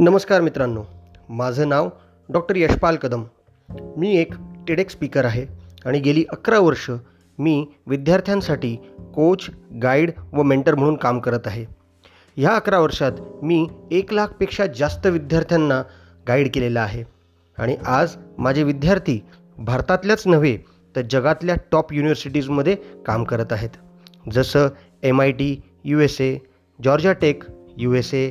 नमस्कार मित्रांनो. माझं नाव डॉक्टर यशपाल कदम. मी एक टेडेक स्पीकर आहे आणि गेली अकरा वर्ष मी विद्यार्थ्यांसाठी कोच गाईड व मेंटर म्हणून काम करत आहे. ह्या अकरा वर्षात मी एक लाखपेक्षा जास्त विद्यार्थ्यांना गाईड केलेला आहे. आणि आज माझे विद्यार्थी भारतातल्याच नव्हे तर जगातल्या टॉप युनिव्हर्सिटीजमध्ये काम करत आहेत. जसं M I T U S A Georgia Tech U S A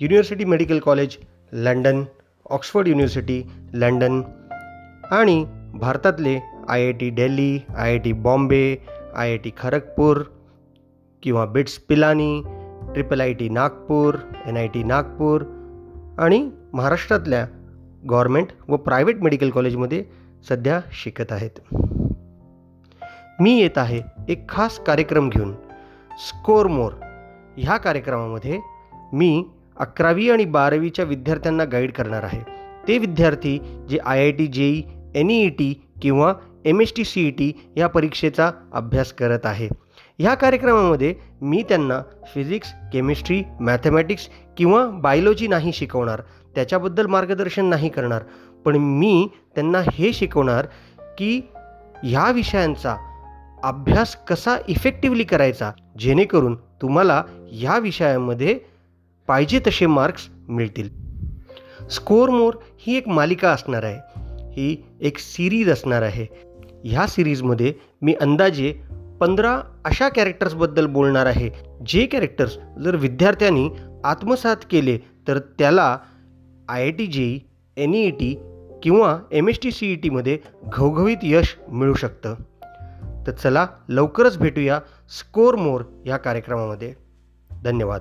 university medical college London Oxford university London आणि भारतातले I I T Delhi I I T Bombay I I T Kharagpur किंवा BITS Pilani triple I T Nagpur N I T Nagpur आणि महाराष्ट्रातल्या government व private medical कॉलेजमध्ये सध्या शिकत आहेत. मी येत आहे एक खास कार्यक्रम घेऊन स्कोर मोर ह्या कार्यक्रमामध्ये मी अकरावी आणि बारावीच्या विद्यार्थ्यांना गाईड करणार आहे. ते विद्यार्थी जे I I T JEE N E T किंवा M S T C E T या परीक्षेचा अभ्यास करत आहे. ह्या कार्यक्रमामध्ये मी त्यांना फिजिक्स केमिस्ट्री मॅथमॅटिक्स किंवा बायोलॉजी नाही शिकवणार त्याच्याबद्दल मार्गदर्शन नाही करणार पण मी त्यांना हे शिकवणार की ह्या विषयांचा अभ्यास कसा इफेक्टिव्हली करायचा जेणेकरून तुम्हाला ह्या विषयामध्ये पाहिजे तसे मार्क्स मिळतील. स्कोर मोर ही एक मालिका असणार आहे. ही एक सिरीज असणार आहे. ह्या सिरीजमध्ये मी अंदाजे पंधरा अशा कॅरेक्टर्सबद्दल बोलणार आहे. जे कॅरेक्टर्स जर विद्यार्थ्यांनी आत्मसात केले तर त्याला I I T JEE N E T किंवा M S T C E टीमध्ये घवघवीत यश मिळू शकतं. तर चला लवकरच भेटूया स्कोर मोर या कार्यक्रमामध्ये. धन्यवाद.